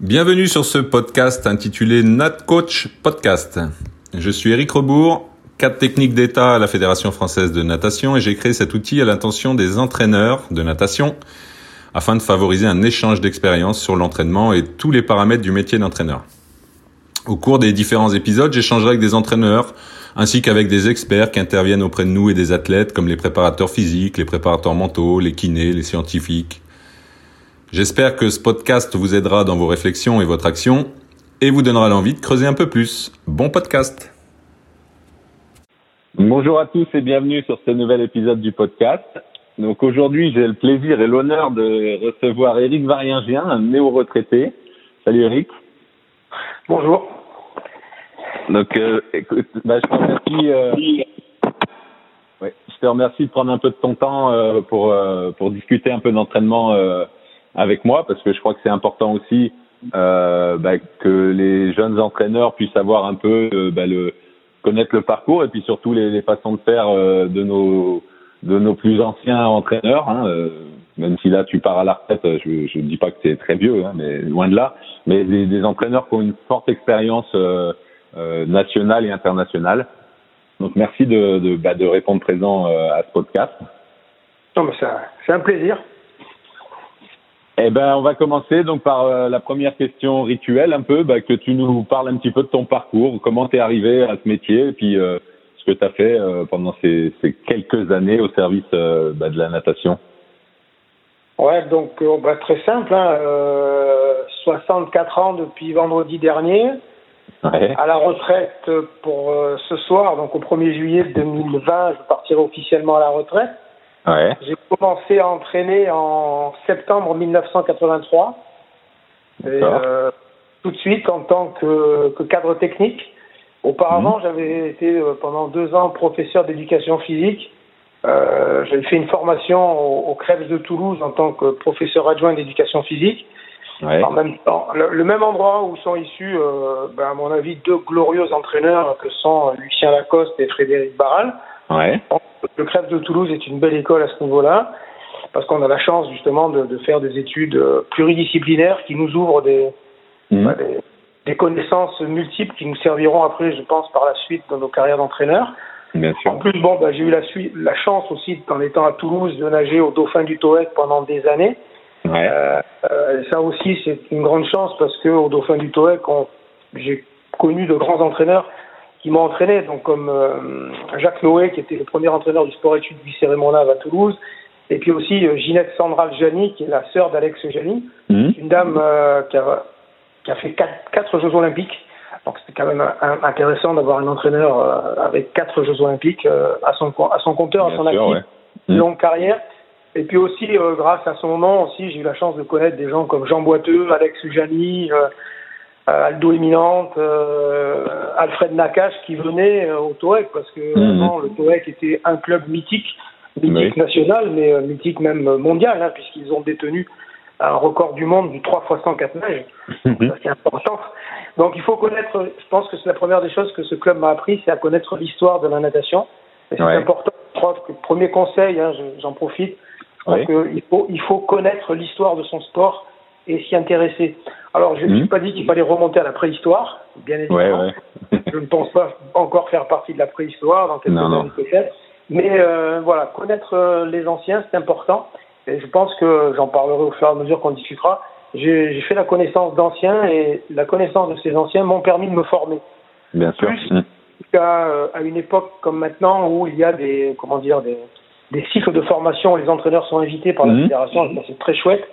Bienvenue sur ce podcast intitulé Nat Coach Podcast. Je suis Eric Rebourg, cadre technique d'État à la Fédération française de natation et j'ai créé cet outil à l'intention des entraîneurs de natation afin de favoriser un échange d'expériences sur l'entraînement et tous les paramètres du métier d'entraîneur. Au cours des différents épisodes, j'échangerai avec des entraîneurs ainsi qu'avec des experts qui interviennent auprès de nous et des athlètes comme les préparateurs physiques, les préparateurs mentaux, les kinés, les scientifiques. J'espère que ce podcast vous aidera dans vos réflexions et votre action et vous donnera l'envie de creuser un peu plus. Bon podcast Bonjour à tous et bienvenue sur ce nouvel épisode du podcast. Donc aujourd'hui, j'ai le plaisir et l'honneur de recevoir Eric Variengien, un néo-retraité. Salut Eric. Bonjour. Donc, euh, écoute, bah, je te remercie. Euh, ouais, je te remercie de prendre un peu de ton temps euh, pour euh, pour discuter un peu d'entraînement euh, avec moi, parce que je crois que c'est important aussi euh, bah, que les jeunes entraîneurs puissent avoir un peu bah, le connaître le parcours et puis surtout les, les façons de faire de nos de nos plus anciens entraîneurs. Hein, même si là tu pars à la retraite, je ne dis pas que c'est très vieux, hein, mais loin de là. Mais des, des, entraîneurs qui ont une forte expérience euh, euh, nationale et internationale. Donc merci de, de, bah, de répondre présent euh, à ce podcast. C'est un plaisir. Eh ben, on va commencer donc par euh, la première question rituelle, un peu, bah, que tu nous parles un petit peu de ton parcours, comment tu es arrivé à ce métier, et puis euh, ce que tu as fait euh, pendant ces, ces, quelques années au service bah, de la natation. Ouais, donc bah, très simple, hein, 64 ans depuis vendredi dernier, ouais. à la retraite pour ce soir, donc au 1er juillet 2020, je partirai officiellement à la retraite. Ouais. J'ai commencé à entraîner en septembre 1983. Et, euh, tout de suite en tant que, que cadre technique. Auparavant, mmh. j'avais été pendant deux ans professeur d'éducation physique. Euh, j'avais fait une formation au, au Crèves de Toulouse en tant que professeur adjoint d'éducation physique. Ouais. En même temps, le, le, même endroit où sont issus, euh, ben, à mon avis, deux glorieux entraîneurs que sont Lucien Lacoste et Frédéric Barral. Ouais. Le Crève de Toulouse est une belle école à ce niveau-là, parce qu'on a la chance justement de, de, faire des études pluridisciplinaires qui nous ouvrent des, mmh. bah, des, des, connaissances multiples qui nous serviront après, je pense, par la suite dans nos carrières d'entraîneur. En plus, bon, bah, j'ai eu la, la chance aussi, en étant à Toulouse, de nager au Dauphin du Toec pendant des années. Ouais. Euh, euh, ça aussi, c'est une grande chance parce que au Dauphin du Toec, j'ai connu de grands entraîneurs qui m'ont entraîné, donc comme euh, Jacques Noé, qui était le premier entraîneur du sport-études du Cérémonave à Toulouse, et puis aussi euh, Ginette Sandral Jani, qui est la sœur d'Alex Jani, mmh. une dame euh, qui, a, qui, a, fait quatre, quatre Jeux Olympiques. Donc c'était quand même un, intéressant d'avoir un entraîneur avec quatre Jeux Olympiques à, son, à son compteur, Bien à son actif, ouais. une mmh. longue carrière. Et puis aussi, grâce à son nom, aussi, j'ai eu la chance de connaître des gens comme Jean Boiteux, Alex Jani, Aldo Éminente, euh, Alfred Nakache qui venait euh, au TOEC parce que mmh. avant, le TOEC était un club mythique, mythique oui. national, mais euh, mythique même mondial, hein, puisqu'ils ont détenu un record du monde du 3 x 104 nages. Mmh. C'est important. Donc il faut connaître, je pense que c'est la première des choses que ce club m'a appris, c'est à connaître l'histoire de la natation. Et c'est ouais. important. Je crois que premier conseil, hein, j'en profite, faut, il faut connaître l'histoire de son sport et s'y intéresser. Alors, je ne mmh. suis pas dit qu'il fallait remonter à la préhistoire, bien évidemment. Ouais, ouais. je ne pense pas encore faire partie de la préhistoire dans quelques non, années peut-être. Mais euh, voilà, connaître euh, les anciens, c'est important. Et je pense que j'en parlerai au fur et à mesure qu'on discutera. J'ai fait la connaissance d'anciens et la connaissance de ces anciens m'ont permis de me former. Bien sûr. Plus mmh. qu'à à une époque comme maintenant où il y a des comment dire des, des cycles de formation où les entraîneurs sont invités par la mmh. fédération. C'est très chouette.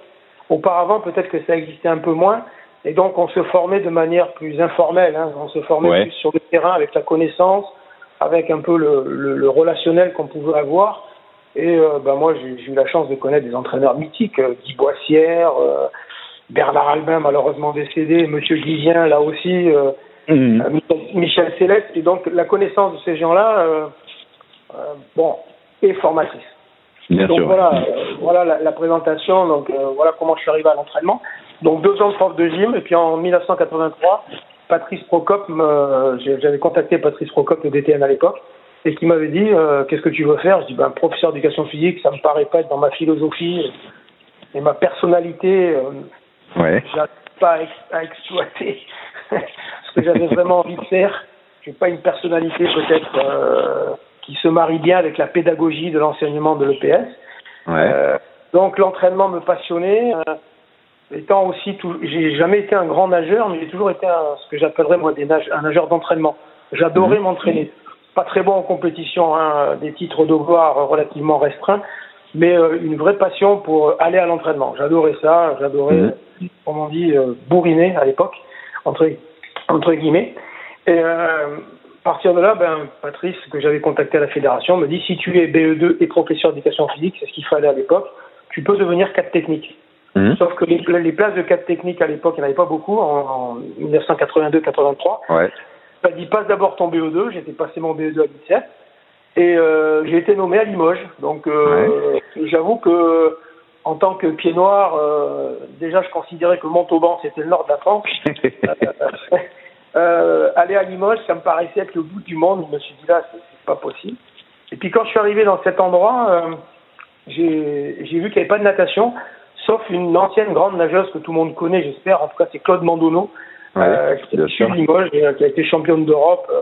Auparavant, peut-être que ça existait un peu moins, et donc on se formait de manière plus informelle. Hein. On se formait ouais. plus sur le terrain avec la connaissance, avec un peu le, le, le relationnel qu'on pouvait avoir. Et euh, ben moi, j'ai eu la chance de connaître des entraîneurs mythiques, euh, Guy Boissière, euh, Bernard Albin, malheureusement décédé, Monsieur Guizien, là aussi, mmh. Michel, Céleste. Et donc la connaissance de ces gens-là, euh, bon, est formatrice. Bien donc sûr. voilà, euh, voilà la, la, présentation. Donc euh, voilà comment je suis arrivé à l'entraînement. Donc deux ans de prof de gym et puis en 1983, Patrice Procop, j'avais contacté Patrice Procop de DTN à l'époque et qui m'avait dit euh, qu'est-ce que tu veux faire? Je dis ben professeur d'éducation physique, ça me paraît pas être dans ma philosophie et ma personnalité. ouais. pas à, exploiter ce que j'avais vraiment envie de faire. J'ai pas une personnalité peut-être euh, qui se marie bien avec la pédagogie de l'enseignement de l'EPS. Ouais. Euh, donc l'entraînement me passionnait. Euh, étant aussi, tout, j'ai jamais été un grand nageur, mais j'ai toujours été un, ce que j'appellerais moi des nage, un nageur d'entraînement. J'adorais mmh. m'entraîner. Pas très bon en compétition, hein, des titres de gloire relativement restreints, mais euh, une vraie passion pour aller à l'entraînement. J'adorais ça, j'adorais, mmh. comme on dit, bourriner à l'époque, entre, entre guillemets. Et à partir de là, ben, Patrice, que j'avais contacté à la fédération, me dit si tu es BE2 et professeur d'éducation physique, c'est ce qu'il fallait à l'époque, tu peux devenir cadre technique. Mmh. Sauf que les, les, places de cadre technique à l'époque, il n'y en avait pas beaucoup en, en 1982-83. Ouais. Il m'a dit passe d'abord ton BE2, j'étais passé mon BE2 à 17 et euh, j'ai été nommé à Limoges. Donc euh, ouais. j'avoue que en tant que pied noir, euh, déjà je considérais que Montauban c'était le nord de la France. Euh, aller à Limoges, ça me paraissait être le bout du monde. Je me suis dit là, c'est pas possible. Et puis quand je suis arrivé dans cet endroit, euh, j'ai vu qu'il n'y avait pas de natation, sauf une ancienne grande nageuse que tout le monde connaît, j'espère. En tout cas, c'est Claude Mandonneau, ouais, euh, qui, est Limoges, qui a été championne d'Europe, euh,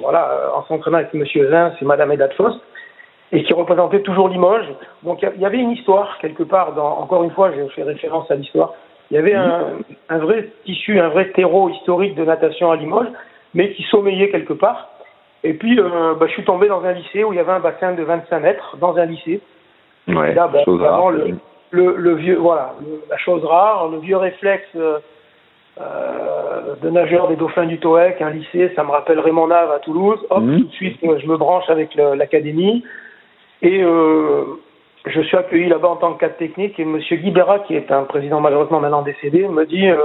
voilà, en s'entraînant avec Monsieur Zin, c'est Madame Edad Faust, et qui représentait toujours Limoges. Donc il y avait une histoire quelque part. Dans, encore une fois, je fais référence à l'histoire. Il y avait un, un, vrai tissu, un vrai terreau historique de natation à Limoges, mais qui sommeillait quelque part. Et puis, euh, bah, je suis tombé dans un lycée où il y avait un bassin de 25 mètres, dans un lycée. Ouais, là, bah, chose rare. Le, le, le, vieux, voilà, le, la chose rare, le vieux réflexe euh, euh, de nageur des dauphins du TOEC, un lycée, ça me rappelle Raymond Nave à Toulouse. Hop, mmh. tout de suite, je me branche avec l'académie. Et euh, je suis accueilli là-bas en tant que cadre technique et M. Guy Béra, qui est un président malheureusement maintenant décédé, me dit euh,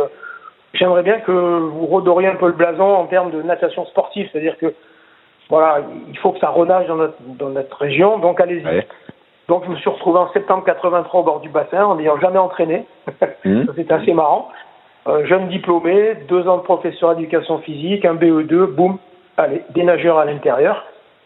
j'aimerais bien que vous redoriez un peu le blason en termes de natation sportive, c'est-à-dire que voilà, il faut que ça renage dans notre, dans notre région, donc allez-y. Ouais. Donc je me suis retrouvé en septembre 83 au bord du bassin en n'ayant jamais entraîné. Mmh. C'était assez marrant. Euh, jeune diplômé, deux ans de professeur d'éducation physique, un BE2, boum, allez, des nageurs à l'intérieur.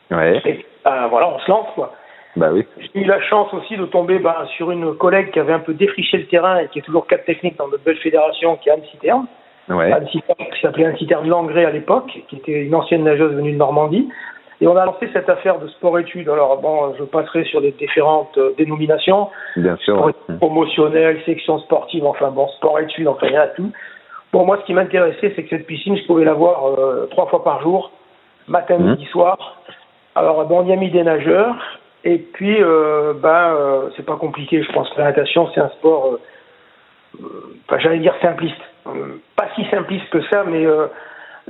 Ouais. Et euh, voilà, on se lance quoi. Bah oui. J'ai eu la chance aussi de tomber bah, sur une collègue qui avait un peu défriché le terrain et qui est toujours cadre technique dans notre belle fédération, qui est Anne Citerne. Ouais. Anne Citerne, qui s'appelait Anne Citerne Langré à l'époque, qui était une ancienne nageuse venue de Normandie. Et on a lancé cette affaire de sport-études. Alors bon, je passerai sur les différentes euh, dénominations. Bien sûr. Sport promotionnel, section sportive, enfin bon, sport-études, enfin il y a tout. Bon, moi, ce qui m'intéressait, c'est que cette piscine, je pouvais la voir euh, trois fois par jour, matin, Mmh. midi, soir. Alors, bon, on y a mis des nageurs. Et puis, euh, ben, euh, c'est pas compliqué. Je pense que la natation, c'est un sport, euh, enfin, j'allais dire simpliste. Euh, pas si simpliste que ça, mais euh,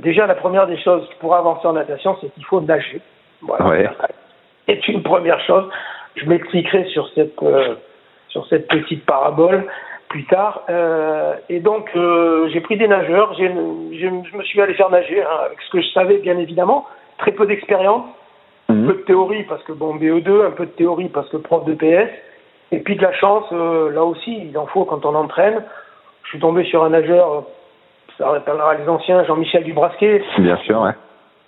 déjà, la première des choses pour avancer en natation, c'est qu'il faut nager. Voilà. Ouais. C'est une première chose. Je m'expliquerai sur cette, euh, sur cette petite parabole plus tard. Euh, et donc, euh, j'ai pris des nageurs. J'ai, je me suis allé faire nager hein, avec ce que je savais, bien évidemment. Très peu d'expérience, un Mmh. peu de théorie parce que bon BE2, un peu de théorie parce que prof de PS. Et puis de la chance, euh, là aussi, il en faut quand on entraîne. Je suis tombé sur un nageur, euh, ça rappellera les anciens, Jean-Michel Dubrasquet, Bien sûr, ouais.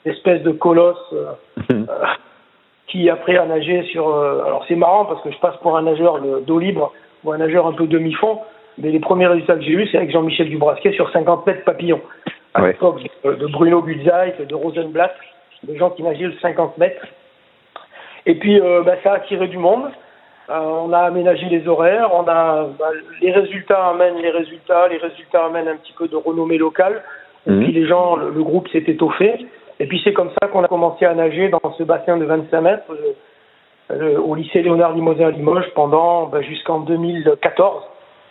espèce de colosse. euh, Mmh. euh, qui après a nagé sur. euh, alors c'est marrant parce que je passe pour un nageur de- d'eau libre ou un nageur un peu demi-fond, mais les premiers résultats que j'ai eus, c'est avec Jean-Michel Dubrasquet sur 50 mètres papillon. À Ouais. l'époque de, Bruno Budzeit, de Rosenblatt, des gens qui nageaient le 50 mètres. Et puis euh, bah, ça a attiré du monde. Euh, on a aménagé les horaires, on a bah, les résultats amènent les résultats, les résultats amènent un petit peu de renommée locale. Et Mhm. puis les gens, le, le groupe s'est étoffé. Et puis c'est comme ça qu'on a commencé à nager dans ce bassin de 25 mètres euh, au lycée Léonard Limousin à Limoges pendant bah, jusqu'en 2014.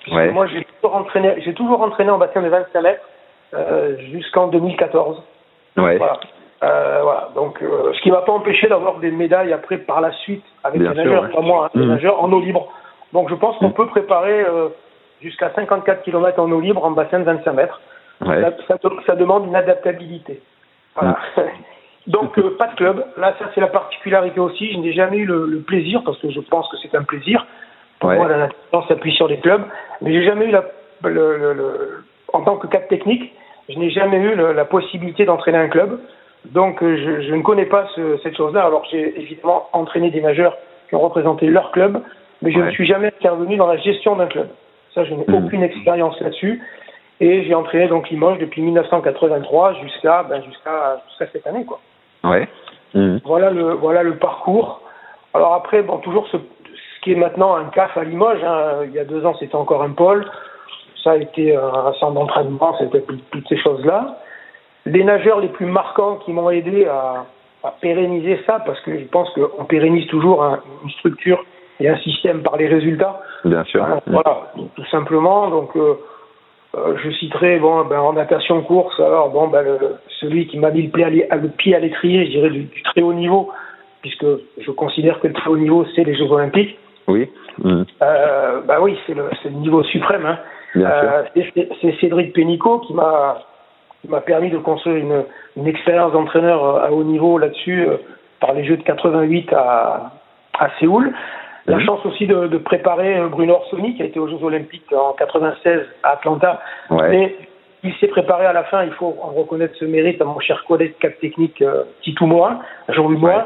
Puisque Ouais. Moi j'ai toujours entraîné, j'ai toujours entraîné en bassin de 25 mètres jusqu'en 2014. Ouais. Voilà. Euh, voilà. Donc, euh, ce qui m'a pas empêché d'avoir des médailles après par la suite avec Bien les sûr, nageurs, ouais. pas moi, hein, Mhm. nageurs en eau libre. Donc, je pense qu'on Mhm. peut préparer euh, jusqu'à 54 km en eau libre en bassin de 25 mètres. Ouais. Ça, ça, ça demande une adaptabilité. Voilà. Donc, euh, pas de club. Là, ça, c'est la particularité aussi. Je n'ai jamais eu le, le plaisir, parce que je pense que c'est un plaisir. Pour Ouais. moi, la natation s'appuie sur les clubs. Mais j'ai jamais eu la, le, le, le- en tant que cadre technique, je n'ai jamais eu la possibilité d'entraîner un club. Donc, euh, je, je ne connais pas ce- cette chose-là. Alors, j'ai évidemment entraîné des nageurs qui ont représenté leur club, mais je Ouais. ne suis jamais intervenu dans la gestion d'un club. Ça, je n'ai Mhm. aucune expérience là-dessus. Et j'ai entraîné donc Limoges depuis 1983 jusqu'à ben, jusqu'à jusqu'à cette année quoi. Ouais. Mhm. Voilà le voilà le parcours. Alors après bon toujours ce, ce qui est maintenant un CAF à Limoges. Hein, il y a deux ans c'était encore un pôle. Ça a été un centre d'entraînement, c'était toutes ces choses là. Les nageurs les plus marquants qui m'ont aidé à, à, pérenniser ça parce que je pense qu'on pérennise toujours une structure et un système par les résultats. Bien sûr. Hein, voilà, tout simplement. Donc euh, euh, je citerai bon, ben, en natation course, alors bon, ben, celui qui m'a mis le, pied à le pied à l'étrier, je dirais du, très haut niveau, puisque je considère que le très haut niveau, c'est les Jeux Olympiques. Oui. Mmh. Euh, bah oui, c'est le, le, niveau suprême. Hein. Euh, c'est Cédric Pénicaud qui m'a m'a permis de construire une, une expérience d'entraîneur euh, à haut niveau là-dessus euh, par les Jeux de 88 à, à Séoul. La mhm. chance aussi de, de, préparer euh, Bruno Orsoni, qui a été aux Jeux Olympiques en 96 à Atlanta. Ouais. Mais il s'est préparé à la fin, il faut en reconnaître ce mérite à mon cher collègue cap technique euh, Titou Moin, Jean-Louis Moin,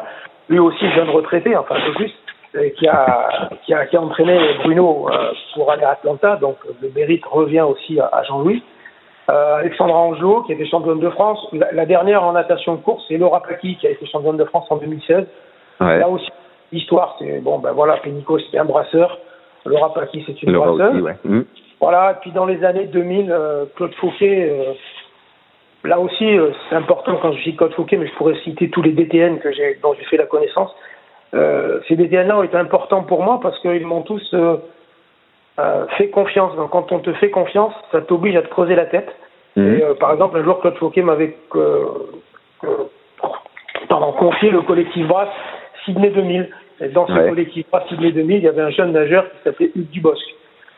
lui aussi jeune retraité, enfin un peu plus, euh, qui, a, qui, a, qui a entraîné Bruno euh, pour aller à Atlanta, donc le mérite revient aussi à, à Jean-Louis. Euh, Alexandra Angelot, qui était championne de France. La, la dernière en natation de course, c'est Laura Paki, qui a été championne de France en 2016. Ouais. Là aussi, L'histoire, c'est bon, ben voilà, Pénico, c'était un brasseur. Laura Paki, c'est une Laura brasseuse. aussi, ouais. Mmh. Voilà, et puis dans les années 2000, euh, Claude Fauquet, euh, là aussi, euh, c'est important quand je dis Claude Fauquet, mais je pourrais citer tous les DTN que j'ai, dont j'ai fait la connaissance. Euh, ces DTN-là ont été importants pour moi parce qu'ils m'ont tous euh, euh, fait confiance. Donc quand on te fait confiance, ça t'oblige à te creuser la tête. Mmh. Et, par exemple, un jour, Claude Fauquet m'avait pardon, confié le collectif Brasse Sydney 2000. Et dans ce Ouais. collectif Brasse Sydney 2000, il y avait un jeune nageur qui s'appelait Hugues Dubosc.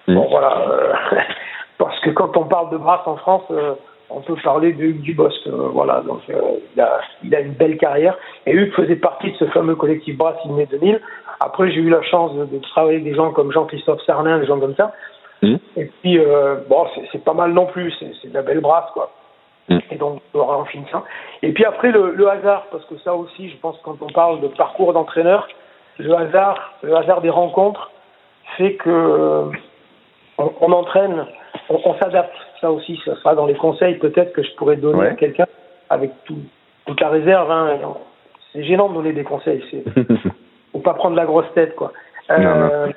Mmh. Bon, voilà. euh, parce que quand on parle de Brasse en France, euh, on peut parler de Hugues Dubosc. euh, voilà. Donc, euh, il, a, il a une belle carrière. Et Hugues faisait partie de ce fameux collectif Brasse Sydney 2000. Après, j'ai eu la chance de, de travailler avec des gens comme Jean-Christophe Sarnin, des gens comme ça. Mmh. Et puis, euh, bon, c'est- pas mal non plus. C'est de la belle brasse, quoi. Mm. Et donc, on aura en finissant. Et puis après, le, le hasard, parce que ça aussi, je pense, quand on parle de parcours d'entraîneur, le hasard, le hasard des rencontres fait que euh, on, on entraîne, on, on s'adapte. Ça aussi, ça sera dans les conseils peut-être que je pourrais donner Ouais. à quelqu'un avec tout, toute la réserve. Hein. C'est gênant de donner des conseils. Pas prendre la grosse tête, quoi. Non, non. Euh,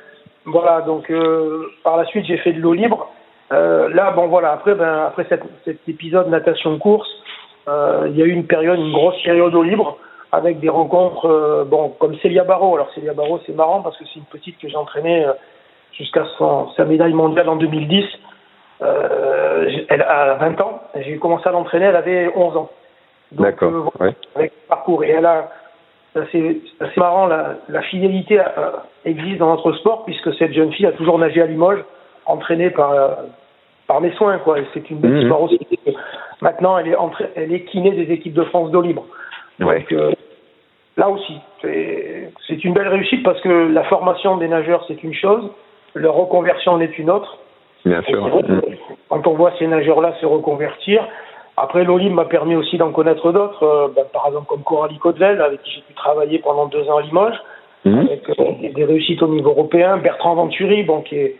voilà, donc euh, par la suite, j'ai fait de l'eau libre. Euh, là, bon, voilà, après, ben, après cette, cet épisode natation-course, euh, il y a eu une période, une grosse période eau libre, avec des rencontres, euh, bon, comme Célia Barrault. Alors, Célia Barrault, c'est marrant parce que c'est une petite que j'ai entraînée jusqu'à sa médaille mondiale en 2010. Euh, j'ai- elle a 20 ans. J'ai commencé à l'entraîner, elle avait 11 ans. D'accord. euh, ouais. avec le parcours. Et elle a, c'est assez, marrant, la, la fidélité euh, existe dans notre sport puisque cette jeune fille a toujours nagé à Limoges, entraînée par, euh, par mes soins, quoi. C'est une belle Mhm. histoire aussi. Maintenant, elle est, entra- elle est kiné des équipes de France d'eau libre. Ouais. Donc, euh, là aussi, c'est c'est une belle réussite parce que la formation des nageurs, c'est une chose, leur reconversion en est une autre. Bien sûr. Mmh. Quand on voit ces nageurs-là se reconvertir, après l'Olim m'a permis aussi d'en connaître d'autres, euh, ben, par exemple comme Coralie Codvel, avec qui j'ai pu travailler pendant deux ans à Limoges, Mmh. avec euh, des réussites au niveau européen. Bertrand Venturi, bon, qui est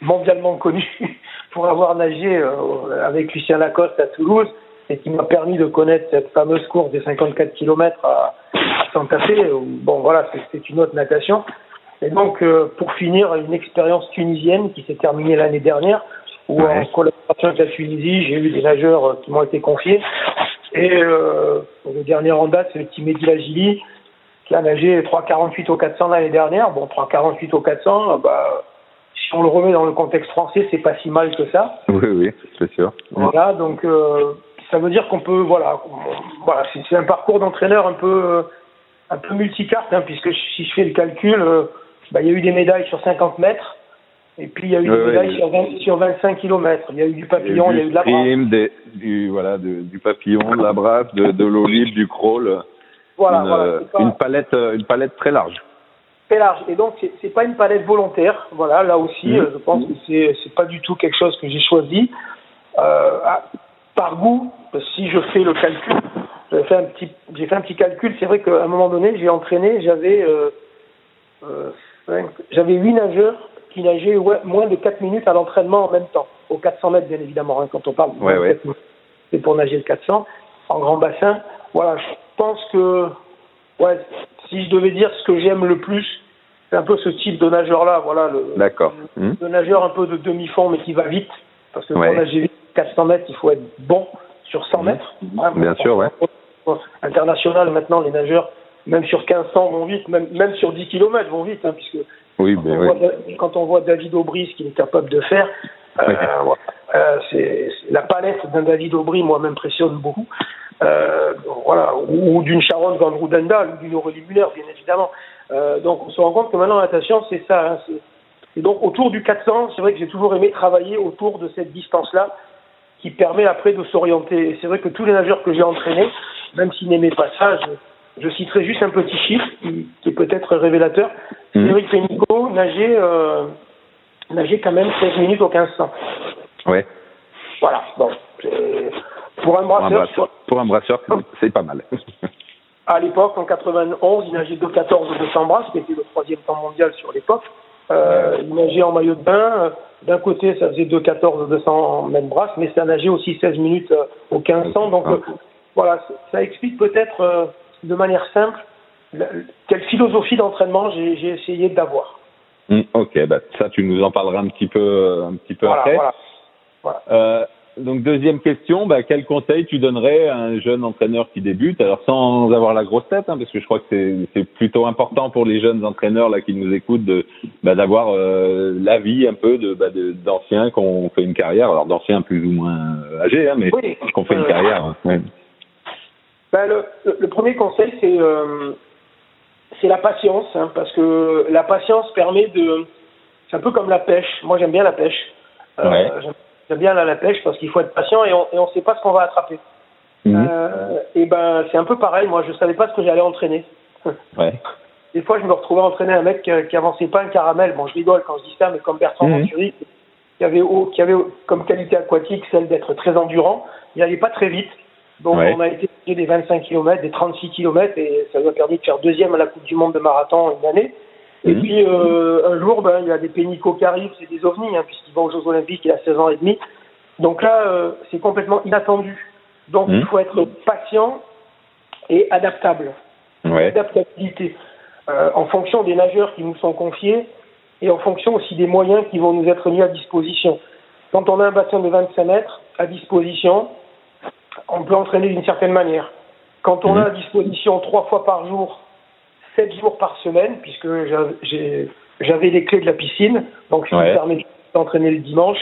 mondialement connu pour avoir nagé euh, avec Lucien Lacoste à Toulouse et qui m'a permis de connaître cette fameuse course des 54 km à, à Santa Fe. Où, bon, voilà, c'est- c'était une autre natation. Et donc, pour finir, une expérience tunisienne qui s'est terminée l'année dernière, où Ouais. en collaboration avec la Tunisie, j'ai eu des nageurs euh, qui m'ont été confiés. Et euh, le dernier en date, c'est le petit Mehdi Lagili, qui a nagé 3,48 au 400 l'année dernière. Bon, 3,48 au 400, euh, bah, si on le remet dans le contexte français, c'est pas si mal que ça. Oui, oui, c'est sûr. Voilà, donc euh, ça veut dire qu'on peut, voilà, voilà, c'est c'est un parcours d'entraîneur un peu, euh, un peu multicarte, hein, puisque si je fais le calcul, euh, bah, il y a eu des médailles sur 50 mètres, et puis il y a eu des médailles il- sur, 20 sur 25 km. Il y a eu du papillon, il y a eu de la brasse. des, du, voilà, de- du papillon, de la brasse, de, libre, du crawl. Voilà, une, voilà, euh, c'est pas- une palette, euh, une palette très large. très large. Et donc, c'est- c'est pas une palette volontaire. Voilà, là aussi, Mhm. euh, je pense que c'est c'est pas du tout quelque chose que j'ai choisi. Euh, par goût, si je fais le calcul, j'ai fait un petit, j'ai fait un petit calcul. C'est vrai qu'à un moment donné, j'ai entraîné, j'avais, euh, euh, j'avais huit nageurs qui nageaient ouais, moins de 4 minutes à l'entraînement en même temps. au 400 mètres, bien évidemment, hein, quand on parle. Ouais, ouais. C'est pour nager le 400 en grand bassin. Voilà, je pense que, ouais, si je devais dire ce que j'aime le plus, c'est un peu ce type de nageur-là, voilà, le, D'accord. le, hmm. nageur un peu de demi-fond, mais qui va vite, parce que pour nager vite, 400 mètres, il faut être bon sur 100 hmm. mètres. Bien sûr, ouais. International, maintenant, les nageurs, même sur 1500 vont vite, même, même sur 10 km vont vite, hein, puisque oui, quand, ben on oui. voit, quand on voit David Aubry, ce qu'il est capable de faire, euh, euh, c'est la palette d'un David Aubry, moi, m'impressionne beaucoup. Euh, voilà, ou, ou d'une Sharon Van Rudendal, ou d'une Aurélie Muller, bien évidemment. Euh, donc on se rend compte que maintenant la natation, c'est ça. Hein, et donc autour du 400, c'est vrai que j'ai toujours aimé travailler autour de cette distance-là, qui permet après de s'orienter. C'est vrai que tous les nageurs que j'ai entraînés, même s'ils n'aimaient pas ça, je, je, citerai juste un petit chiffre qui, qui est peut-être révélateur. Mmh. Pénicaud nageait, euh, nageait quand même 16 minutes au 1500. Ouais. Voilà. Bon, pour un brasseur, pour un brasseur, c'est pas mal. à l'époque, en 91, il nageait 2,14 ou 200 brasses, qui était le troisième temps mondial sur l'époque. Euh, il nageait en maillot de bain. D'un côté, ça faisait 2,14 ou 200 mètres brasses, mais ça nageait aussi 16 minutes euh, au 1500. Donc euh, voilà, ça explique peut-être euh, de manière simple quelle philosophie d'entraînement j'ai essayé d'avoir. Mmh, ok, bah, ça tu nous en parleras un petit peu, un petit peu voilà, après. Voilà. voilà. Euh, donc deuxième question, bah, quel conseil tu donnerais à un jeune entraîneur qui débute? Alors sans avoir la grosse tête, hein, parce que je crois que c'est plutôt important pour les jeunes entraîneurs là qui nous écoutent de bah, d'avoir euh, l'avis un peu de bah, d'anciens qui ont fait une carrière, alors d'anciens plus ou moins âgés, hein, mais oui. qui ont fait une carrière. Ouais. Ben, le, le, premier conseil c'est euh, c'est la patience, hein, parce que la patience permet de c'est un peu comme la pêche. Moi j'aime bien la pêche. Euh, ouais. J'aime bien la, la pêche parce qu'il faut être patient et on et on sait pas ce qu'on va attraper. Mmh. Euh, et ben c'est un peu pareil. Moi je savais pas ce que j'allais entraîner. Ouais. Des fois je me retrouvais entraîner un mec qui, qui avançait pas un caramel. Bon je rigole quand je dis ça, mais comme Bertrand Mmh. Venturi qui avait qui avait comme qualité aquatique celle d'être très endurant. Il allait pas très vite. Donc Ouais. on a été des 25 km, des 36 km et ça nous a permis de faire deuxième à la Coupe du Monde de marathon une année. Et Mhm. puis euh, un jour, ben, il y a des pénicos qui arrivent, c'est des ovnis, hein, puisqu'il va aux Jeux Olympiques, il a 16 ans et demi. Donc là, euh, c'est complètement inattendu. Donc Mhm. il faut être patient et adaptable. Ouais. Adaptabilité. Euh, en fonction des nageurs qui nous sont confiés et en fonction aussi des moyens qui vont nous être mis à disposition. Quand on a un bassin de 25 mètres à disposition, on peut entraîner d'une certaine manière. Quand on Mhm. a à disposition trois fois par jour, sept jours par semaine, puisque j'avais les clés de la piscine, donc ça Ouais. me permet d'entraîner le dimanche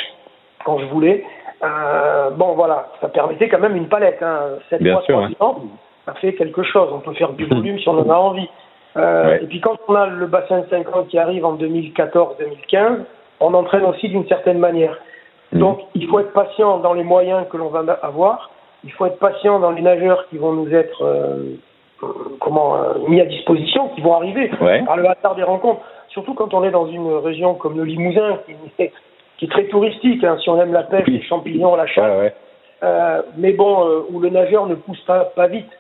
quand je voulais. Euh, bon, voilà, ça permettait quand même une palette. Hein. Sept Bien fois sûr, ouais. dimanches, ça fait quelque chose. On peut faire du volume si on en a envie. Euh, Ouais. Et puis quand on a le bassin de 50 qui arrive en 2014-2015, on entraîne aussi d'une certaine manière. Mhm. Donc, il faut être patient dans les moyens que l'on va avoir. Il faut être patient dans les nageurs qui vont nous être euh, comment euh, mis à disposition, qui vont arriver Ouais. par le hasard des rencontres. Surtout quand on est dans une région comme le Limousin, qui est, qui est très touristique. hein, si on aime la pêche, Oui. les champignons, la chasse. Ouais, ouais. Euh, mais bon, où le nageur ne pousse pas, pas vite,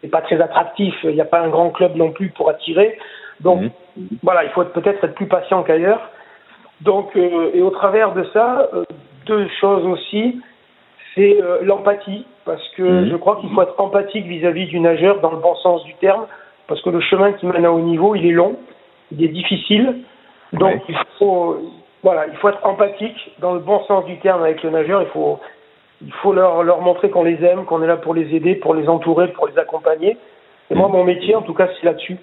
c'est pas très attractif, il n'y a pas un grand club non plus pour attirer. Donc Mhm. voilà, il faut être- peut-être être plus patient qu'ailleurs. Donc et au travers de ça, deux choses aussi, c'est euh, l'empathie, parce que Mhm. je crois qu'il faut être empathique vis-à-vis du nageur dans le bon sens du terme, parce que le chemin qui mène à haut niveau, il est long, il est difficile, donc Ouais. il faut voilà, il faut être empathique dans le bon sens du terme avec le nageur. Il faut il faut leur leur montrer qu'on les aime, qu'on est là pour les aider, pour les entourer, pour les accompagner. Et moi, mon métier, en tout cas, c'est là-dessus.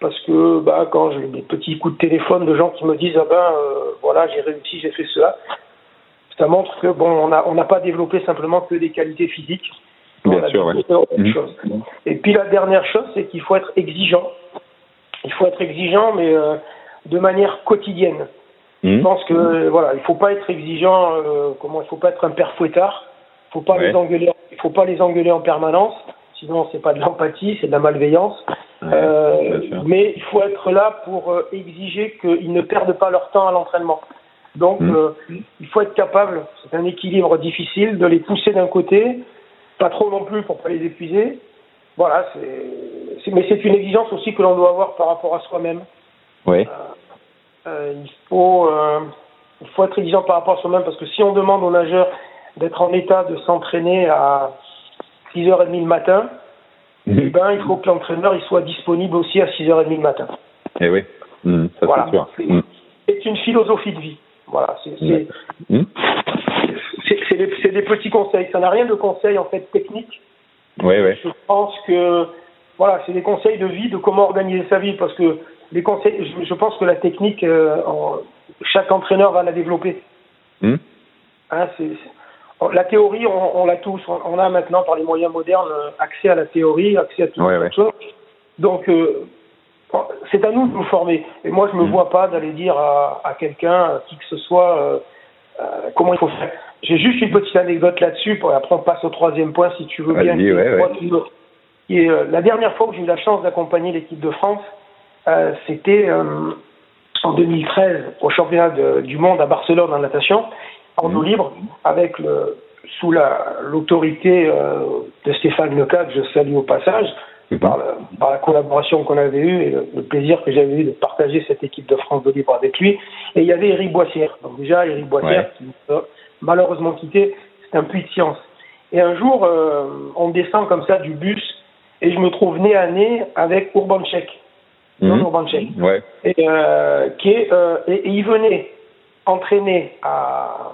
Parce que bah, quand j'ai des petits coups de téléphone de gens qui me disent ah ben euh, voilà j'ai réussi j'ai fait cela, ça montre que bon on n'a on pas développé simplement que des qualités physiques. Bien sûr, ouais. Mhm. Et puis la dernière chose c'est qu'il faut être exigeant. Il faut être exigeant mais euh, de manière quotidienne. Je Mhm. pense que euh, voilà il faut pas être exigeant euh, comment il faut pas être un père fouettard. Il faut pas Ouais. les engueuler il faut pas les engueuler en permanence. Sinon c'est pas de l'empathie c'est de la malveillance. Ouais, Euh, mais il faut être là pour exiger qu'ils ne perdent pas leur temps à l'entraînement. Donc, Mm. euh, il faut être capable, c'est un équilibre difficile, de les pousser d'un côté, pas trop non plus pour pas les épuiser. Voilà, c'est, mais c'est une exigence aussi que l'on doit avoir par rapport à soi-même. Ouais. Euh, il faut, euh, il faut être exigeant par rapport à soi-même parce que si on demande aux nageurs d'être en état de s'entraîner à 6h30 le matin, mhm. eh ben, il faut que l'entraîneur il soit disponible aussi à 6h30 le matin. Eh oui, mhm, ça voilà. c'est sûr. C'est une philosophie de vie. Voilà, c'est c'est des petits conseils. Ça n'a rien de conseils en fait techniques. Oui, oui. Je pense que voilà, c'est des conseils de vie, de comment organiser sa vie, parce que les conseils, je, pense que la technique, euh, chaque entraîneur va la développer. Hmm. Hein, la théorie, on, l'a tous. On, a maintenant, par les moyens modernes, accès à la théorie, accès à toutes ouais, choses. Donc, euh, c'est à nous de nous former. Et moi, je ne me hmm. vois pas d'aller dire à, à quelqu'un, qui que ce soit, euh, comment il faut faire. J'ai juste une petite anecdote là-dessus, pour après on passe au troisième point si tu veux bien. Et, euh, la dernière fois où j'ai eu la chance d'accompagner l'équipe de France, euh, c'était euh, en 2013 au championnat du monde à Barcelone en natation, en eau mmh. libre, avec le, sous l'autorité de Stéphane Leca, que je salue au passage, mmh. par, par, la collaboration qu'on avait eue et le, plaisir que j'avais eu de partager cette équipe de France de libre avec lui. Et il y avait Eric Boissière. Donc déjà, Eric Boissière qui malheureusement quitté, c'est un puits de science. Et un jour, euh, on descend comme ça du bus et je me trouve nez à nez avec Urbanchek. Mmh. Urbanchek. Ouais. Et, euh, qui est, euh, et, il venait entraîner à,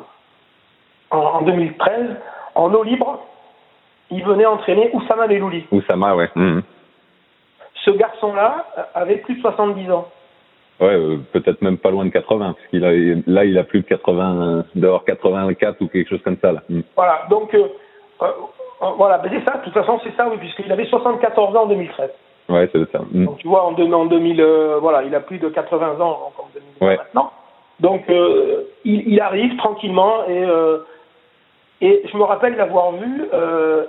en, 2013 en eau libre. Il venait entraîner Oussama Melouli. Oussama, ouais. Mmh. Ce garçon-là avait plus de 70 ans. Ouais, euh, peut-être même pas loin de 80, parce qu'il a là il a plus de 80, d'avoir 84 ou quelque chose comme ça là. Mm. Voilà, donc euh, euh, voilà, ben c'est ça. De toute façon c'est ça, oui, puisqu'il avait 74 ans en 2013. Ouais, c'est ça. Mm. Donc tu vois, en, en 2000, voilà, il a plus de 80 ans en 2000 ouais. maintenant. Donc il, il, arrive tranquillement et et je me rappelle l'avoir vu.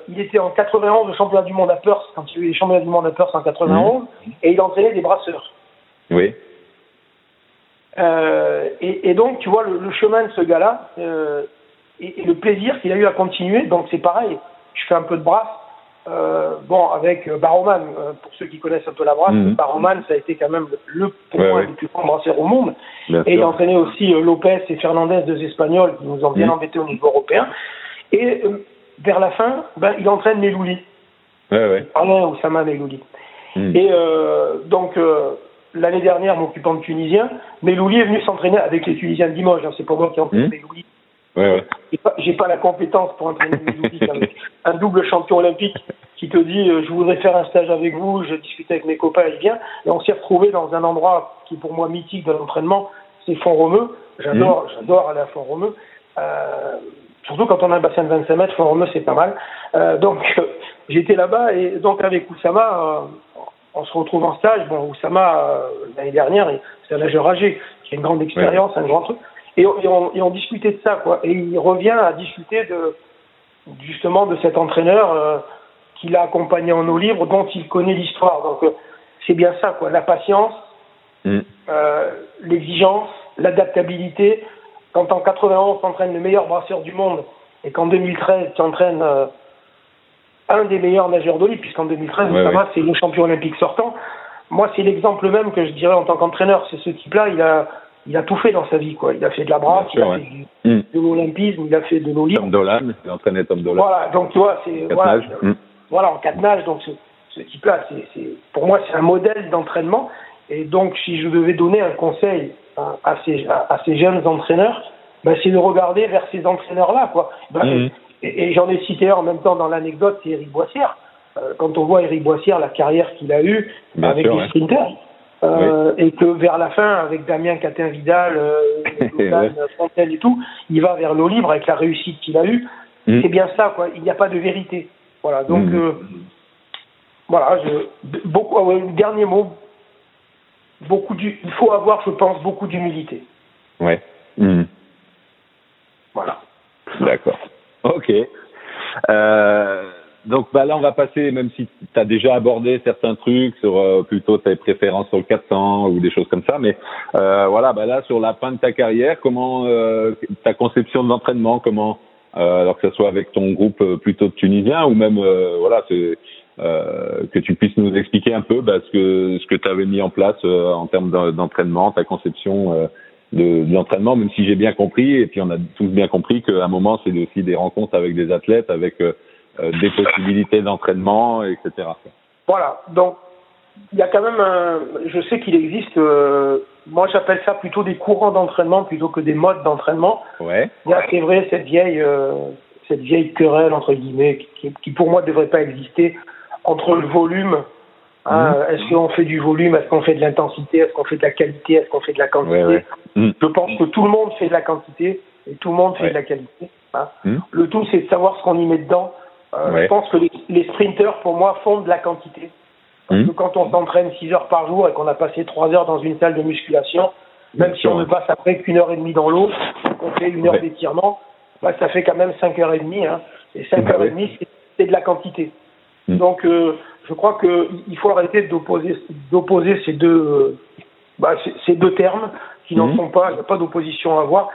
il était en 91 au championnat du monde à Perth quand il y a eu les championnats du monde à Perth en 91 mm. et il entraînait des brasseurs. Oui. Euh, et, et, donc, tu vois, le, le chemin de ce gars-là euh, et, et, le plaisir qu'il a eu à continuer. Donc, c'est pareil. Je fais un peu de brasse. Euh, bon, avec euh, Barroman, euh, pour ceux qui connaissent un peu la brasse, mmh. Ça a été quand même le, pour moi, le plus grand brasseur au monde. Bien et sûr. il entraînait aussi Lopez et Fernandez, deux Espagnols, qui nous ont bien mmh. embêtés au niveau européen. Et vers la fin, ben, il entraîne Melouli. Ouais, ouais. Alain Oussama Melouli. Mmh. Et donc, l'année dernière m'occupant de Tunisien, Melouli est venu s'entraîner avec les Tunisiens de Limoges. Hein, c'est pas moi qui entraîne mmh. Melouli. Ouais, ouais. J'ai pas, pas, la compétence pour entraîner Melouli avec un double champion olympique qui te dit euh, je voudrais faire un stage avec vous, je discute avec mes copains, il vient. Et on s'est retrouvé dans un endroit qui est pour moi mythique de l'entraînement, c'est Font-Romeu. J'adore, mmh. j'adore aller à Font-Romeu. Euh, surtout quand on a un bassin de 25 mètres, Font-Romeu c'est pas mal. Euh, donc j'étais là-bas et donc avec Oussama, euh, on se retrouve en stage. Bon, Oussama, euh, l'année dernière, c'est un nageur âgé, qui a une grande expérience, un grand truc. Et, on, et, on, discutait de ça, quoi. Et il revient à discuter de, justement, de cet entraîneur euh, qu'il a accompagné en eau libre, dont il connaît l'histoire. Donc, euh, c'est bien ça, quoi. La patience, mm. l'exigence, l'adaptabilité. Quand en 91, tu entraînes le meilleur brasseur du monde et qu'en 2013, tu entraînes un des meilleurs nageurs d'eau puisqu'en 2013, ouais, c'est le champion olympique sortant. Moi, c'est l'exemple même que je dirais en tant qu'entraîneur. C'est ce type-là, il a, il a tout fait dans sa vie, quoi. Il a fait de la brasse, il a fait du, mm. de l'olympisme, il a fait de libre. Tom Dolan, il a entraîné Tom Dolan. Voilà, donc tu vois, c'est, voilà, mm. voilà, en quatre nages, donc ce, ce type-là, c'est, pour moi, c'est un modèle d'entraînement. Et donc, si je devais donner un conseil à, à, ces, à, ces, jeunes entraîneurs, ben, c'est de regarder vers ces entraîneurs-là, quoi. Ben, mm. Et, j'en ai cité un en même temps dans l'anecdote, c'est Eric Boissière. Euh, quand on voit Eric Boissière, la carrière qu'il a eue avec les sprinters, euh, et que vers la fin, avec Damien Catin-Vidal, euh, Fontaine et tout, il va vers l'eau libre avec la réussite qu'il a eue. Mm. C'est bien ça, quoi. Il n'y a pas de vérité. Voilà. Donc, mm. voilà. Je, beaucoup. Ah dernier mot. Beaucoup du, il faut avoir, je pense, beaucoup d'humilité. Ouais. Mm. Voilà. D'accord. Ok. Euh, donc bah là, on va passer, même si tu as déjà abordé certains trucs sur euh, plutôt tes préférences sur le 400 ou des choses comme ça, mais euh, voilà, bah là, sur la fin de ta carrière, comment euh, ta conception de l'entraînement, comment, euh, alors que ce soit avec ton groupe plutôt de Tunisien ou même, voilà, que tu puisses nous expliquer un peu bah, ce que ce que tu avais mis en place en termes d'entraînement, ta conception de, l'entraînement, même si j'ai bien compris, et puis on a tous bien compris qu'à un moment, c'est aussi des rencontres avec des athlètes, avec euh, euh, des possibilités d'entraînement, etc. Voilà, donc il y a quand même un, je sais qu'il existe, euh, moi j'appelle ça plutôt des courants d'entraînement plutôt que des modes d'entraînement. Ouais. Il y a, c'est vrai, cette vieille, cette vieille querelle, entre guillemets, qui, qui pour moi ne devrait pas exister entre le volume Hein, mhm. Est-ce qu'on fait du volume Est-ce qu'on fait de l'intensité Est-ce qu'on fait de la qualité Est-ce qu'on fait de la quantité mhm. Je pense que tout le monde fait de la quantité et tout le monde fait de la qualité. Hein. Mhm. Le tout, c'est de savoir ce qu'on y met dedans. Euh, je pense que les, les, sprinters, pour moi, font de la quantité. Parce que quand on s'entraîne 6 heures par jour et qu'on a passé 3 heures dans une salle de musculation, même si on ne passe après qu'une heure et demie dans l'eau, qu'on fait une heure d'étirement, bah, ça fait quand même 5 heures et demie. Hein. Et 5 heures et demie, c'est de la quantité. Donc, euh, je crois qu'il faut arrêter d'opposer, d'opposer ces deux, bah, ces deux termes qui n'en mhm. sont pas, il n'y a pas d'opposition à avoir.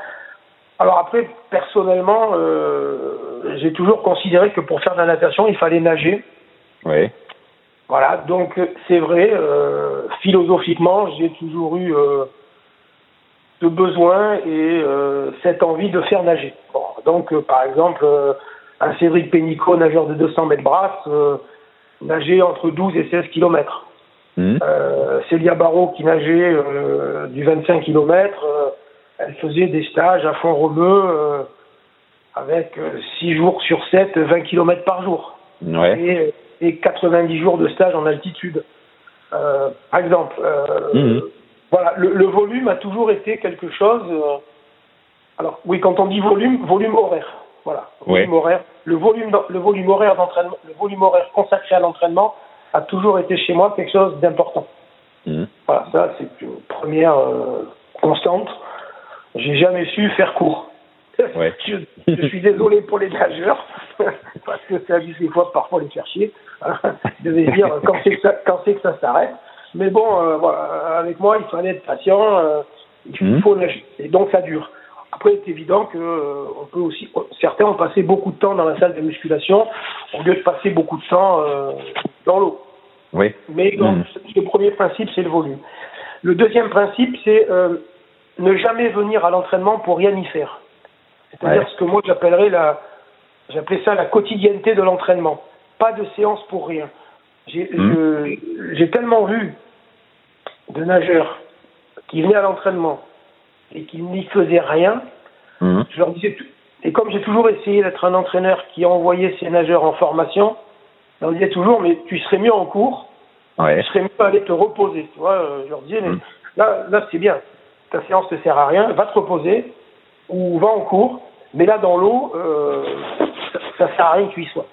Alors après, personnellement, euh, j'ai toujours considéré que pour faire de la natation, il fallait nager. Oui. Voilà, donc c'est vrai, euh, philosophiquement, j'ai toujours eu euh, ce besoin et euh, cette envie de faire nager. Bon, donc, euh, par exemple, euh, un Cédric Pénicaud, nageur de 200 mètres brasse, nageait entre 12 et 16 km. Mmh. Euh, Célia Barrault qui nageait euh, du 25 km, euh, elle faisait des stages à fond romeu euh, avec 6 jours sur 7, 20 km par jour. Ouais. Et, et, 90 jours de stage en altitude. par exemple, mmh. voilà, le, le, volume a toujours été quelque chose. alors oui, quand on dit volume, volume horaire. Voilà, volume horaire. Le volume, le volume horaire d'entraînement, le volume horaire consacré à l'entraînement a toujours été chez moi quelque chose d'important. Mmh. Voilà, ça c'est une première euh, constante. J'ai jamais su faire court. Ouais. je, je, suis désolé pour les nageurs parce que ça abuse des fois parfois les faire chier. de dire quand c'est que ça, quand c'est que ça s'arrête. Mais bon, euh, voilà, avec moi il fallait être patient. Euh, il mmh. faut nager. Et donc ça dure. Après, c'est évident que euh, on peut aussi, certains ont passé beaucoup de temps dans la salle de musculation au lieu de passer beaucoup de temps euh, dans l'eau. Oui. Mais donc, mmh. le premier principe, c'est le volume. Le deuxième principe, c'est euh, ne jamais venir à l'entraînement pour rien y faire. C'est-à-dire ce que moi j'appellerais la, j'appelais ça la quotidienneté de l'entraînement. Pas de séance pour rien. J'ai mmh. tellement vu de nageurs qui venaient à l'entraînement et qu'ils n'y faisaient rien, mmh. je leur disais, et comme j'ai toujours essayé d'être un entraîneur qui envoyait ses nageurs en formation, je leur disais toujours, mais tu serais mieux en cours, ouais. tu serais mieux à aller te reposer. Tu vois, euh, je leur disais, mais mmh. là, là c'est bien, ta séance ne sert à rien, va te reposer, ou va en cours, mais là, dans l'eau, euh, ça, ne sert à rien que tu y sois.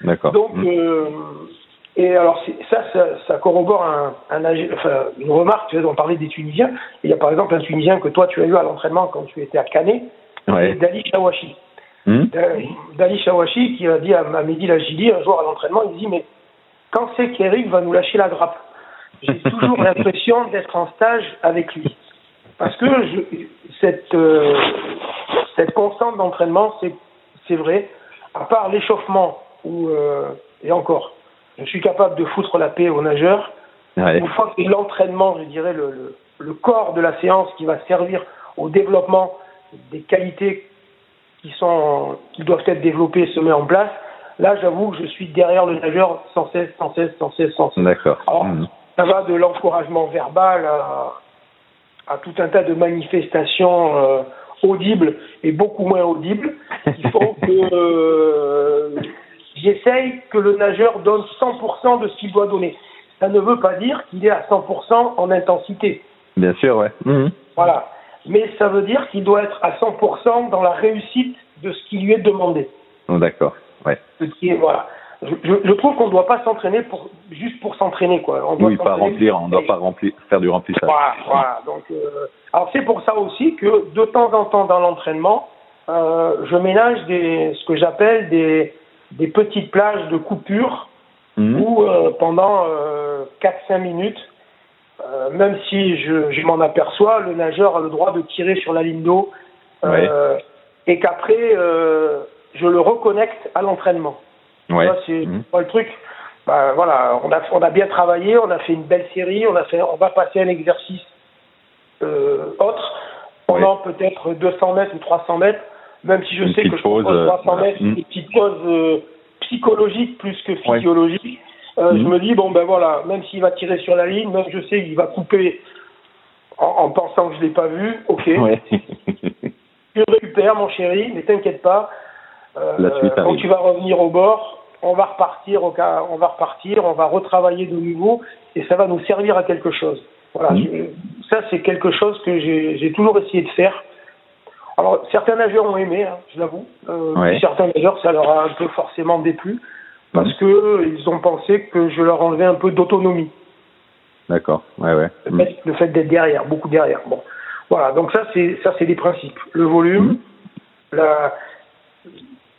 D'accord. Donc, mmh. euh, et alors ça, ça, ça corrobore un, un, enfin, une remarque, tu sais, on parlait des Tunisiens. Il y a par exemple un Tunisien que toi tu as eu à l'entraînement quand tu étais à Canet, ouais. Dali Chawashi. Hmm? Dali Chawashi qui a dit à, Mehdi Lajili un jour à l'entraînement, il dit mais quand c'est qu'Eric va nous lâcher la grappe? J'ai toujours l'impression d'être en stage avec lui. Parce que je, cette, euh, cette constante d'entraînement, c'est vrai, à part l'échauffement, ou euh, et encore, je suis capable de foutre la paix aux nageurs. Ouais. Une fois que l'entraînement, je dirais, le, le, le, corps de la séance qui va servir au développement des qualités qui, sont, qui doivent être développées se met en place, là, j'avoue que je suis derrière le nageur sans cesse, sans cesse, sans cesse, sans cesse. D'accord. Mmh. Ça va de l'encouragement verbal à, à, tout un tas de manifestations euh, audibles et beaucoup moins audibles qui font que euh, j'essaye que le nageur donne 100% de ce qu'il doit donner. Ça ne veut pas dire qu'il est à 100% en intensité. Bien sûr, ouais. Mmh. Voilà. Mais ça veut dire qu'il doit être à 100% dans la réussite de ce qui lui est demandé. Oh, D'accord, ouais. Ce qui est, voilà. Je, trouve qu'on ne doit pas s'entraîner pour juste pour s'entraîner quoi. On doit oui, pas remplir, on ne doit pas remplir, faire du remplissage. Voilà, voilà. Donc, euh, alors c'est pour ça aussi que de temps en temps dans l'entraînement, euh, je ménage des, ce que j'appelle des, des petites plages de coupure mmh. où euh, pendant euh, 4-5 minutes, euh, même si je, je m'en aperçois, le nageur a le droit de tirer sur la ligne d'eau ouais. et qu'après je le reconnecte à l'entraînement. Ouais. C'est mmh. le truc. Bah, voilà, on a, on a bien travaillé, on a fait une belle série, on a fait, on va passer un exercice autre. pendant peut-être 200 mètres ou 300 mètres, même si je sais que je pose 300 mètres, une petite pause psychologique plus que physiologique. Euh, je mhm. me dis, bon, ben voilà, même s'il va tirer sur la ligne, même je sais qu'il va couper en, pensant que je ne l'ai pas vu, ok. tu récupères, mon chéri, mais t'inquiète pas. Euh, quand tu vas revenir au bord, on va repartir, au cas, on va repartir, on va retravailler de nouveau, et ça va nous servir à quelque chose. Voilà, mhm. ça c'est quelque chose que j'ai toujours essayé de faire. Alors certains nageurs ont aimé, hein, je l'avoue. Euh, Certains nageurs, ça leur a un peu forcément déplu parce que euh, ils ont pensé que je leur enlevais un peu d'autonomie. D'accord. Ouais, ouais. Le fait, d'être derrière, beaucoup derrière. Bon, voilà. Donc ça, c'est ça, c'est des principes. Le volume, mhm. la,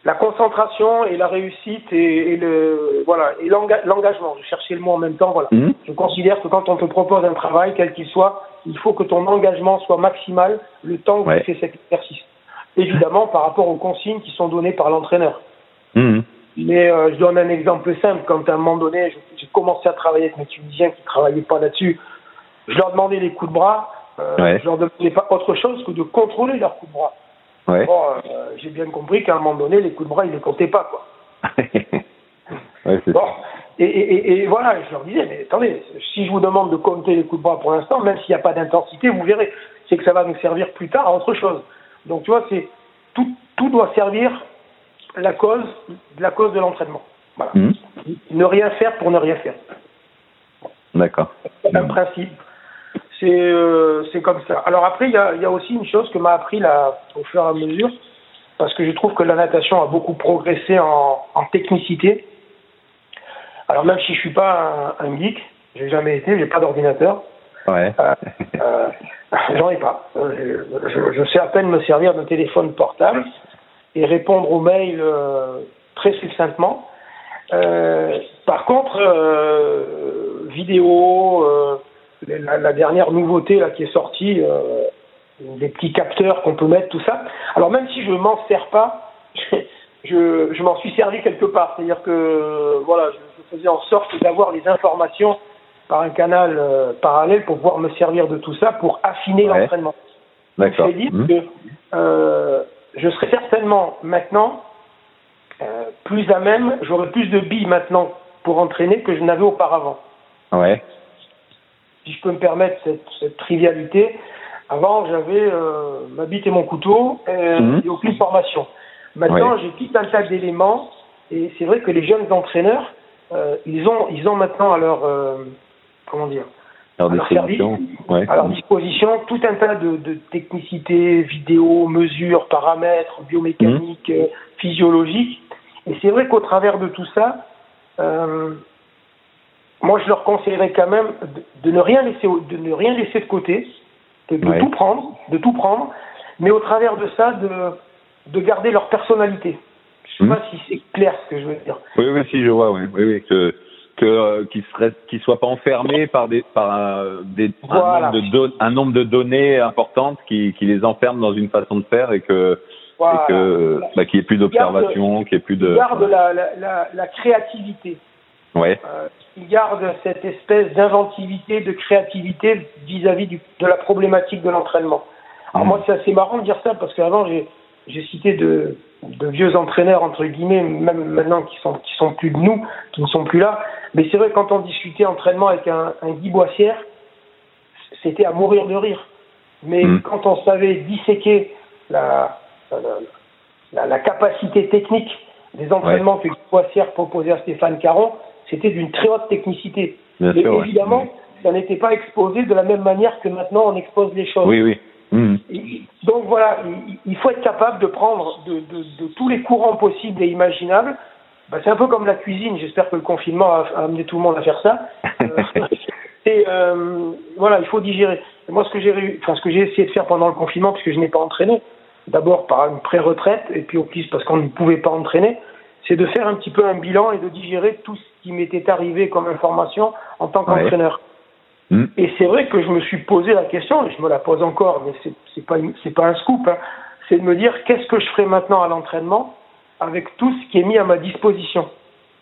la concentration et la réussite et, le voilà et l'engagement. Je cherchais le mot en même temps. Voilà. Mhm. Je considère que quand on te propose un travail, quel qu'il soit, il faut que ton engagement soit maximal le temps que tu fais cet exercice. Évidemment, par rapport aux consignes qui sont données par l'entraîneur. Mhm. Mais euh, je donne un exemple simple. Quand à un moment donné, j'ai commencé à travailler avec mes Tunisiens qui ne travaillaient pas là-dessus, je leur demandais les coups de bras. Euh, Je leur demandais pas autre chose que de contrôler leurs coups de bras. Ouais. Bon, euh, j'ai bien compris qu'à un moment donné, les coups de bras, ils ne comptaient pas. Quoi. ouais, bon, et, et, et, voilà, je leur disais, mais attendez, si je vous demande de compter les coups de bras pour l'instant, même s'il n'y a pas d'intensité, vous verrez, c'est que ça va nous servir plus tard à autre chose. Donc tu vois, c'est tout, tout doit servir la cause, la cause de l'entraînement. Voilà. Mmh. Ne rien faire pour ne rien faire. D'accord. C'est un principe. C'est euh, c'est comme ça. Alors après, il y a, y a, aussi une chose que m'a appris là, au fur et à mesure, parce que je trouve que la natation a beaucoup progressé en, en technicité. Alors même si je suis pas un, un geek, j'ai jamais été, j'ai pas d'ordinateur. Ouais. Euh, euh, J'en ai pas. Je, je, sais à peine me servir d'un téléphone portable et répondre aux mails euh, très succinctement. Par contre, vidéo, la, la, dernière nouveauté là, qui est sortie, des petits capteurs qu'on peut mettre, tout ça. Alors même si je m'en sers pas, je, je m'en suis servi quelque part. C'est-à-dire que voilà, je, faisais en sorte d'avoir les informations par un canal parallèle pour pouvoir me servir de tout ça pour affiner l'entraînement. D'accord. Mmh. que euh, je serais certainement maintenant euh, plus à même, j'aurais plus de billes maintenant pour entraîner que je n'avais auparavant. Ouais. Si je peux me permettre cette, cette trivialité, avant j'avais euh, ma bite et mon couteau euh, mhm. et aucune formation. Maintenant j'ai tout un tas d'éléments et c'est vrai que les jeunes entraîneurs, euh, ils ont ils ont maintenant à leur euh, comment dire à leur, service, à leur disposition tout un tas de, de technicités, vidéos, mesures, paramètres, biomécaniques, mmh. physiologiques. Et c'est vrai qu'au travers de tout ça, moi je leur conseillerais quand même de, de, ne rien laisser de ne rien laisser de côté, de, de tout prendre, de tout prendre, mais au travers de ça de de garder leur personnalité. Je sais mmh. pas si c'est clair ce que je veux dire. Oui, oui, si je vois, oui, oui, oui que que euh, qu'ils qu'ils soient pas enfermés par des par un, des, un, nombre de un nombre de données importantes qui qui les enferment dans une façon de faire et que voilà. et que bah, qu'il n'y ait plus d'observation, qu'il n'y ait plus de. Garde la, la, la, créativité. Ouais. Euh, garde cette espèce d'inventivité, de créativité vis-à-vis -vis de la problématique de l'entraînement. Alors mmh. moi, c'est assez marrant de dire ça parce qu'avant, j'ai cité de, de vieux entraîneurs entre guillemets, même maintenant qui sont qui sont plus de nous, qui ne sont plus là. Mais c'est vrai quand on discutait entraînement avec un, un Guy Boissière, c'était à mourir de rire. Mais mm. quand on savait disséquer la la, la, capacité technique des entraînements que Guy Boissière proposait à Stéphane Caron, c'était d'une très haute technicité. Mais évidemment, mm. ça n'était pas exposé de la même manière que maintenant on expose les choses. Oui, oui. Mmh. Donc voilà, il faut être capable de prendre de, de, de tous les courants possibles et imaginables. Ben, c'est un peu comme la cuisine. J'espère que le confinement a, amené tout le monde à faire ça. et euh, voilà, il faut digérer. Et moi, ce que j'ai, enfin, ce que j'ai essayé de faire pendant le confinement, puisque je n'ai pas entraîné, d'abord par une pré-retraite, et puis au plus parce qu'on ne pouvait pas entraîner, c'est de faire un petit peu un bilan et de digérer tout ce qui m'était arrivé comme information en tant qu'entraîneur. Hmm. Et c'est vrai que je me suis posé la question, et je me la pose encore, mais c'est, c'est pas pas un scoop, hein, c'est de me dire qu'est-ce que je ferai maintenant à l'entraînement avec tout ce qui est mis à ma disposition?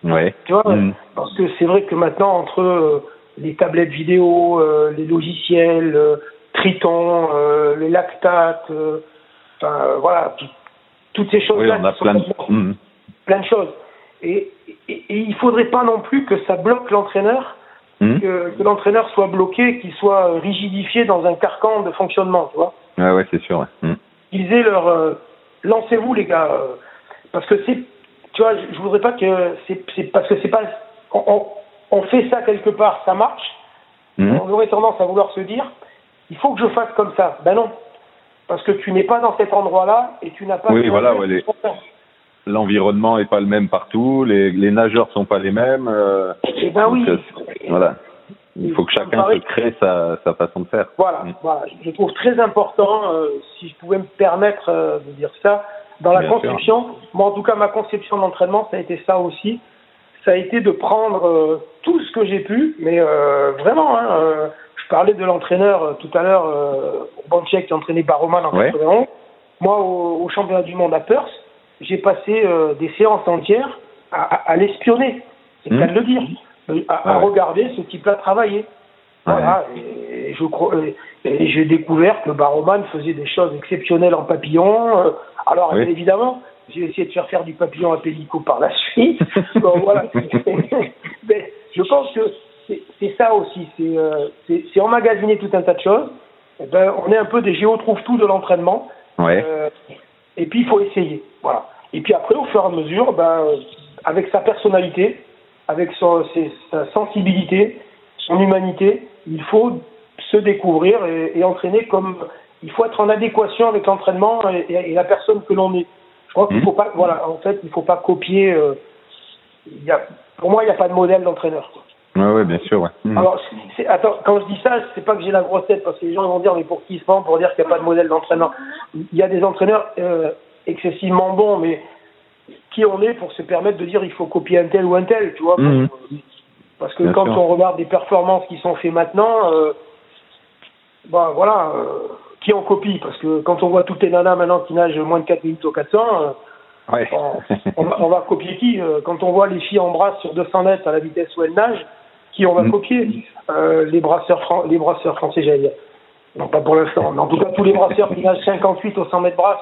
Ouais. Tu vois, hmm. parce que c'est vrai que maintenant entre euh, les tablettes vidéo, euh, les logiciels, euh, Triton, les lactates, enfin voilà, toutes ces choses-là. Oui, on a plein de... Mmh. plein de choses. Et, et, et, il faudrait pas non plus que ça bloque l'entraîneur, mmh. que, que l'entraîneur soit bloqué, qu'il soit rigidifié dans un carcan de fonctionnement, tu vois. Ouais, ouais, c'est sûr. Mmh. Ils aient leur, euh, lancez-vous les gars, euh, parce que c'est, tu vois, je, je voudrais pas que c'est, parce que c'est pas, on, on, on, fait ça quelque part, ça marche. On aurait tendance à vouloir se dire, il faut que je fasse comme ça. Ben non, parce que tu n'es pas dans cet endroit-là et tu n'as pas. Oui, voilà, ouais, les... l'environnement est pas le même partout, les, les nageurs sont pas les mêmes. Euh, eh ben oui. Euh, voilà. Il faut que chacun se crée sa, sa façon de faire. Voilà, mmh. voilà. Je trouve très important, euh, si je pouvais me permettre euh, de dire ça, dans la Bien conception. sûr. Moi, en tout cas, ma conception d'entraînement, ça a été ça aussi. Ça a été de prendre euh, tout ce que j'ai pu, mais vraiment, hein, je parlais de l'entraîneur tout à l'heure, euh, Banchek qui entraînait Baroman en Ouais. 91. Moi, au, au championnat du monde à Perth, j'ai passé euh, des séances entières à, à, à l'espionner, c'est le Mmh. cas de le dire, Euh, à, à Ouais. regarder ce type-là travailler. Voilà, et, et je crois, et, et j'ai découvert que Baroman faisait des choses exceptionnelles en papillon. euh, alors, Oui. évidemment, j'ai essayé de faire faire du papillon à Pellico par la suite. Bon, voilà. Mais je pense que c'est ça aussi, c'est euh, emmagasiner tout un tas de choses. Eh ben, on est un peu des géotrouve-tout de l'entraînement. Ouais. Euh, et puis il faut essayer. Voilà. Et puis après, au fur et à mesure, ben, avec sa personnalité, avec son, ses- sa sensibilité, son humanité, il faut se découvrir et, et entraîner comme il faut être en adéquation avec l'entraînement et, et- et la personne que l'on est. Je crois qu'il Mhm. faut pas, voilà, en fait, il faut pas copier. euh, il y a, pour moi, il n'y a pas de modèle d'entraîneur. quoi. Ouais, bien sûr, ouais. Mmh. Alors, attends, quand je dis ça, c'est pas que j'ai la grosse tête, parce que les gens vont dire, mais pour qui se prend pour dire qu'il n'y a pas de modèle d'entraîneur? Il y a des entraîneurs euh, excessivement bons, mais qui on est pour se permettre de dire il faut copier un tel ou un tel, tu vois Mhm. Parce que Bien quand sûr. on regarde des performances qui sont faites maintenant, euh, bah voilà, euh, qui on copie Parce que quand on voit toutes les nanas maintenant qui nagent moins de 4 minutes au 400, euh, Ouais. on, on va, on va copier qui Quand on voit les filles en brasse sur 200 mètres à la vitesse où elles nagent, qui on va Mm. copier Les brasseurs fran- les brasseurs français, j'allais dire. Non, pas pour l'instant. Mais en tout cas, tous les brasseurs qui nagent 58 au 100 mètres brasse,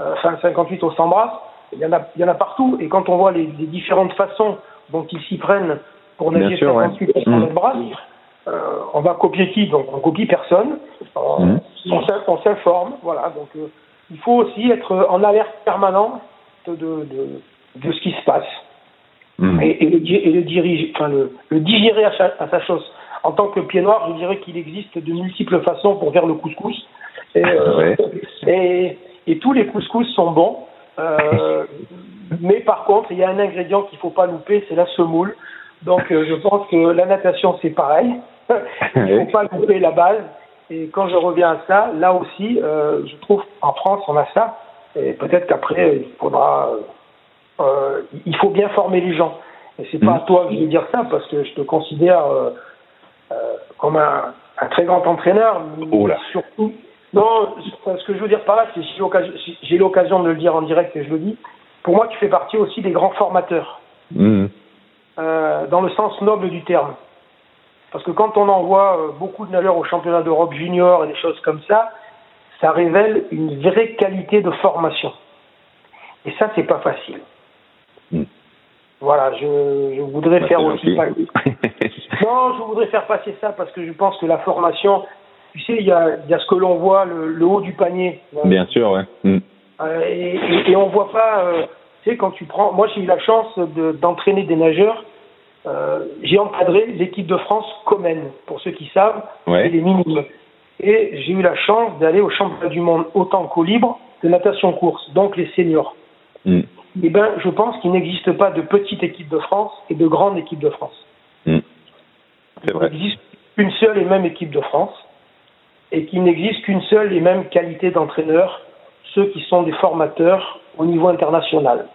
euh, enfin 58 au 100 brasse, il y en a, il y en a partout. Et quand on voit les, les différentes façons dont ils s'y prennent pour nager sûr, ouais. 58 au 100 Mm. mètres brasse, euh, on va copier qui? Donc on copie personne. On, Mm. on s'in- on s'informe, voilà. Donc euh, il faut aussi être en alerte permanente de, de, de ce qui se passe Mmh. et, et le, et le dirige, enfin le, le digérer à, sa chose. En tant que pied noir, je dirais qu'il existe de multiples façons pour faire le couscous. Et, euh, Ouais. et, et tous les couscous sont bons. Euh, mais par contre, il y a un ingrédient qu'il faut pas louper, c'est la semoule. Donc euh, je pense que la natation c'est pareil. il Ouais. faut pas louper la base. Et quand je reviens à ça, là aussi, euh, je trouve en France on a ça. Et peut-être qu'après il faudra, euh, il faut bien former les gens. Et c'est pas à toi que je vais dire ça parce que je te considère comme un, un très grand entraîneur. mais Oh. Surtout, non, ce que je veux dire par là, c'est que j'ai l'occasion- de le dire en direct et je le dis. Pour moi, tu fais partie aussi des grands formateurs Mmh. euh, dans le sens noble du terme. Parce que quand on envoie euh, beaucoup de nageurs au championnat d'Europe junior et des choses comme ça, ça révèle une vraie qualité de formation. Et ça, c'est pas facile. Mm. Voilà, je, je voudrais Bah, faire aussi. Non, je voudrais faire passer ça parce que je pense que la formation, tu sais, il y a, il y a ce que l'on voit, le, le haut du panier. Bien sûr, ouais. Mmh. Euh, et, et, et on voit pas, euh, tu sais, quand tu prends. Moi, j'ai eu la chance de- d'entraîner des nageurs. Euh, j'ai encadré l'équipe de France Comène, pour ceux qui savent, Ouais. c'est les minimes. Et j'ai eu la chance d'aller au championnat du monde autant qu'au libre de natation course, donc les seniors. Mmh. Eh ben, je pense qu'il n'existe pas de petite équipe de France et de grande équipe de France. Mmh. Il n'existe qu'une seule et même équipe de France et qu'il n'existe qu'une seule et même qualité d'entraîneur, ceux qui sont des formateurs au niveau international.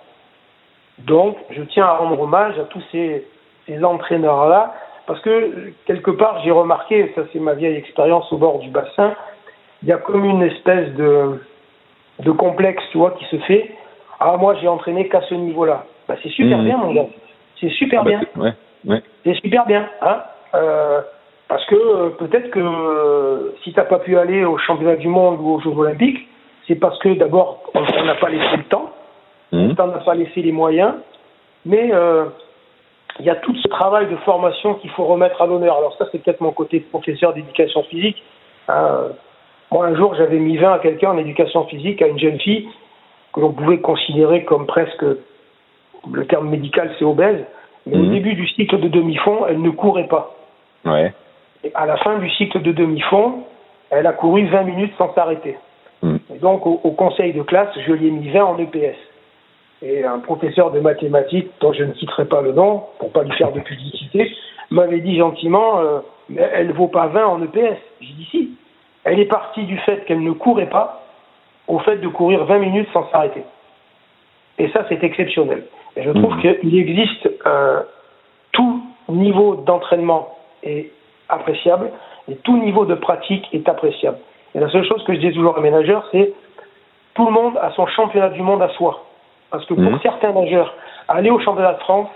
Donc, je tiens à rendre hommage à tous ces, ces entraîneurs-là, parce que quelque part, j'ai remarqué, ça c'est ma vieille expérience au bord du bassin, il y a comme une espèce de, de complexe, tu vois, qui se fait. Ah, moi, j'ai entraîné qu'à ce niveau-là. Bah, c'est super Mhm. bien, mon gars. C'est super Ah bah, bien. c'est- ouais. Ouais. C'est super bien. Hein euh, Parce que peut-être que si tu n'as pas pu aller au championnat du monde ou aux Jeux olympiques, c'est parce que d'abord, on n'a pas laissé le temps, mmh. on n'a pas laissé les moyens, mais il y a tout ce travail de formation qu'il faut remettre à l'honneur. Alors ça, c'est peut-être mon côté professeur d'éducation physique. Hein. Moi, un jour, j'avais mis 20 à quelqu'un en éducation physique, à une jeune fille, que l'on pouvait considérer comme presque, le terme médical, c'est obèse. Mais au mhm. début du cycle de demi-fond, elle ne courait pas. Ouais. Et à la fin du cycle de demi-fond, elle a couru 20 minutes sans s'arrêter. Mhm. Et donc, au, au, conseil de classe, je lui ai mis 20 en EPS et un professeur de mathématiques, dont je ne citerai pas le nom, pour pas lui faire de publicité, m'avait dit gentiment, euh, mais elle vaut pas 20 en EPS. J'ai dit si. Elle est partie du fait qu'elle ne courait pas au fait de courir 20 minutes sans s'arrêter. Et ça, c'est exceptionnel. Et je trouve mmh. qu'il existe un, tout niveau d'entraînement est appréciable et tout niveau de pratique est appréciable. Et la seule chose que je dis toujours aux ménageurs, c'est tout le monde a son championnat du monde à soi. Parce que pour mhm. certains nageurs, aller au championnat de France,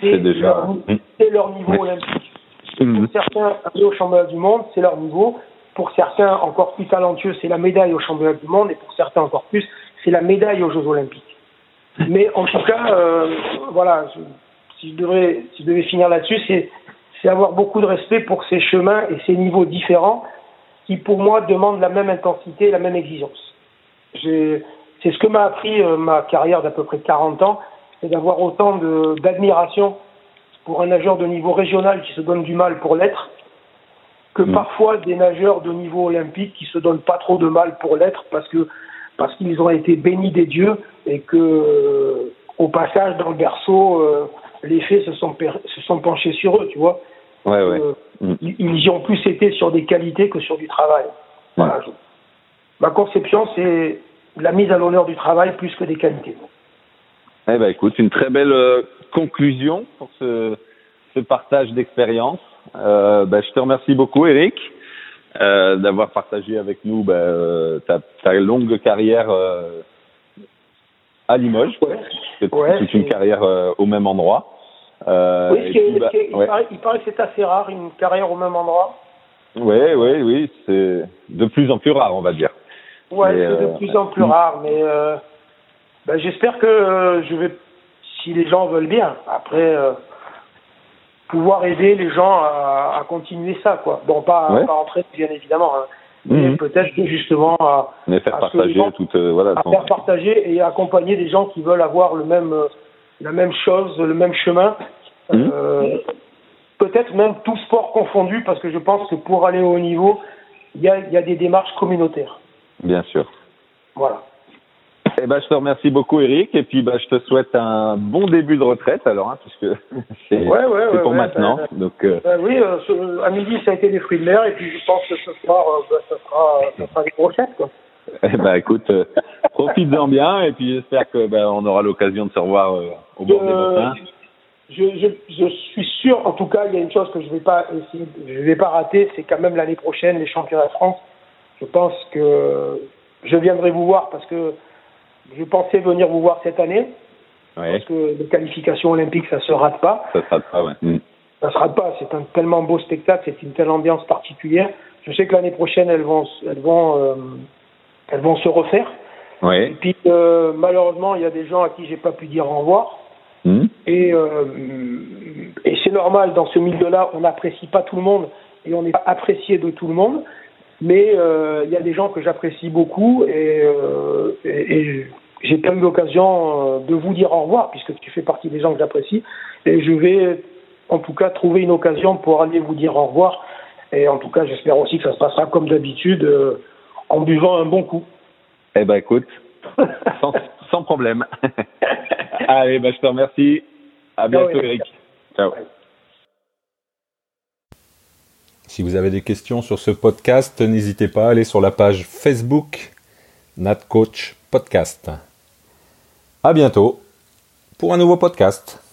c'est leur, mhm. leur, niveau olympique. Mhm. Pour certains, aller au championnat du monde, c'est leur niveau. Pour certains, encore plus talentueux, c'est la médaille au championnat du monde. Et pour certains, encore plus, c'est la médaille aux Jeux olympiques. Mais en tout cas, euh, voilà, si, je devrais, si je devais finir là-dessus, c'est c'est avoir beaucoup de respect pour ces chemins et ces niveaux différents qui, pour moi, demandent la même intensité et la même exigence. C'est ce que m'a appris euh, ma carrière d'à peu près 40 ans, c'est d'avoir autant d'admiration pour un nageur de niveau régional qui se donne du mal pour l'être, que mm. parfois des nageurs de niveau olympique qui se donnent pas trop de mal pour l'être parce que parce qu'ils ont été bénis des dieux et que euh, au passage dans le berceau euh, les faits se sont se sont penchés sur eux, tu vois. Ouais, ouais. Mm. Ils y ont plus été sur des qualités que sur du travail. Voilà. Ma conception, c'est la mise à l'honneur du travail plus que des qualités. Eh ben écoute, une très belle euh, conclusion pour ce, ce partage d'expérience. Euh, ben, je te remercie beaucoup, Eric, euh, d'avoir partagé avec nous ben, euh, ta, ta, longue carrière euh, à Limoges. Ouais. C'est ouais, une carrière au même endroit. Oui, puis, bah, il, ouais. paraît, il, paraît, que c'est assez rare, une carrière au même endroit. Oui, oui, oui, c'est de plus en plus rare, on va dire. Ouais, c'est de euh, plus en plus rare, mais euh, ben, j'espère que euh, je vais, si les gens veulent bien, après pouvoir aider les gens à, à, continuer ça, quoi. Bon, pas, ouais. pas entrer, bien évidemment, hein, mais mmh. peut-être que justement à, mais faire partager toute, voilà, à faire partager et accompagner des gens qui veulent avoir le même, la même chose, le même chemin. Mmh. Euh, peut-être même tout sport confondu, parce que je pense que pour aller au haut niveau, il y a, y a des démarches communautaires. Bien sûr. Voilà. Eh ben, je te remercie beaucoup, Eric, et puis bah, je te souhaite un bon début de retraite, alors, hein, puisque c'est ouais, ouais, ouais, pour maintenant. Ben, donc, euh... ben, oui, euh, à midi, ça a été des fruits de mer, et puis je pense que ce soir, ben, ça, sera, ça sera des brochettes, quoi. Eh ben, écoute, profites-en bien, et puis j'espère que ben, on aura l'occasion de se revoir euh, au bord des bassins. Je, je, je, suis sûr, en tout cas, il y a une chose que je vais pas essayer, je vais pas rater, c'est quand même l'année prochaine les championnats de France je pense que je viendrai vous voir parce que je pensais venir vous voir cette année. Ouais. Parce que les qualifications olympiques, ça se rate pas. Ça se rate pas, ouais. Mm. Ça se rate pas. C'est un tellement beau spectacle, c'est une telle ambiance particulière. Je sais que l'année prochaine, elles vont, elles vont, euh, elles vont se refaire. Ouais. Et puis, euh, malheureusement, il y a des gens à qui j'ai pas pu dire au revoir. Mm. Et, euh, et c'est normal, dans ce milieu-là, on n'apprécie pas tout le monde et on n'est pas apprécié de tout le monde. Mais euh, il y a des gens que j'apprécie beaucoup et, et, et j'ai pas eu l'occasion euh, de vous dire au revoir puisque tu fais partie des gens que j'apprécie et je vais en tout cas trouver une occasion pour aller vous dire au revoir et en tout cas j'espère aussi que ça se passera comme d'habitude en buvant un bon coup. Eh ben écoute, sans, sans problème. Allez, ben je te remercie. À bientôt Eric. Ciao. Si vous avez des questions sur ce podcast, n'hésitez pas à aller sur la page Facebook NatCoach Podcast. À bientôt pour un nouveau podcast.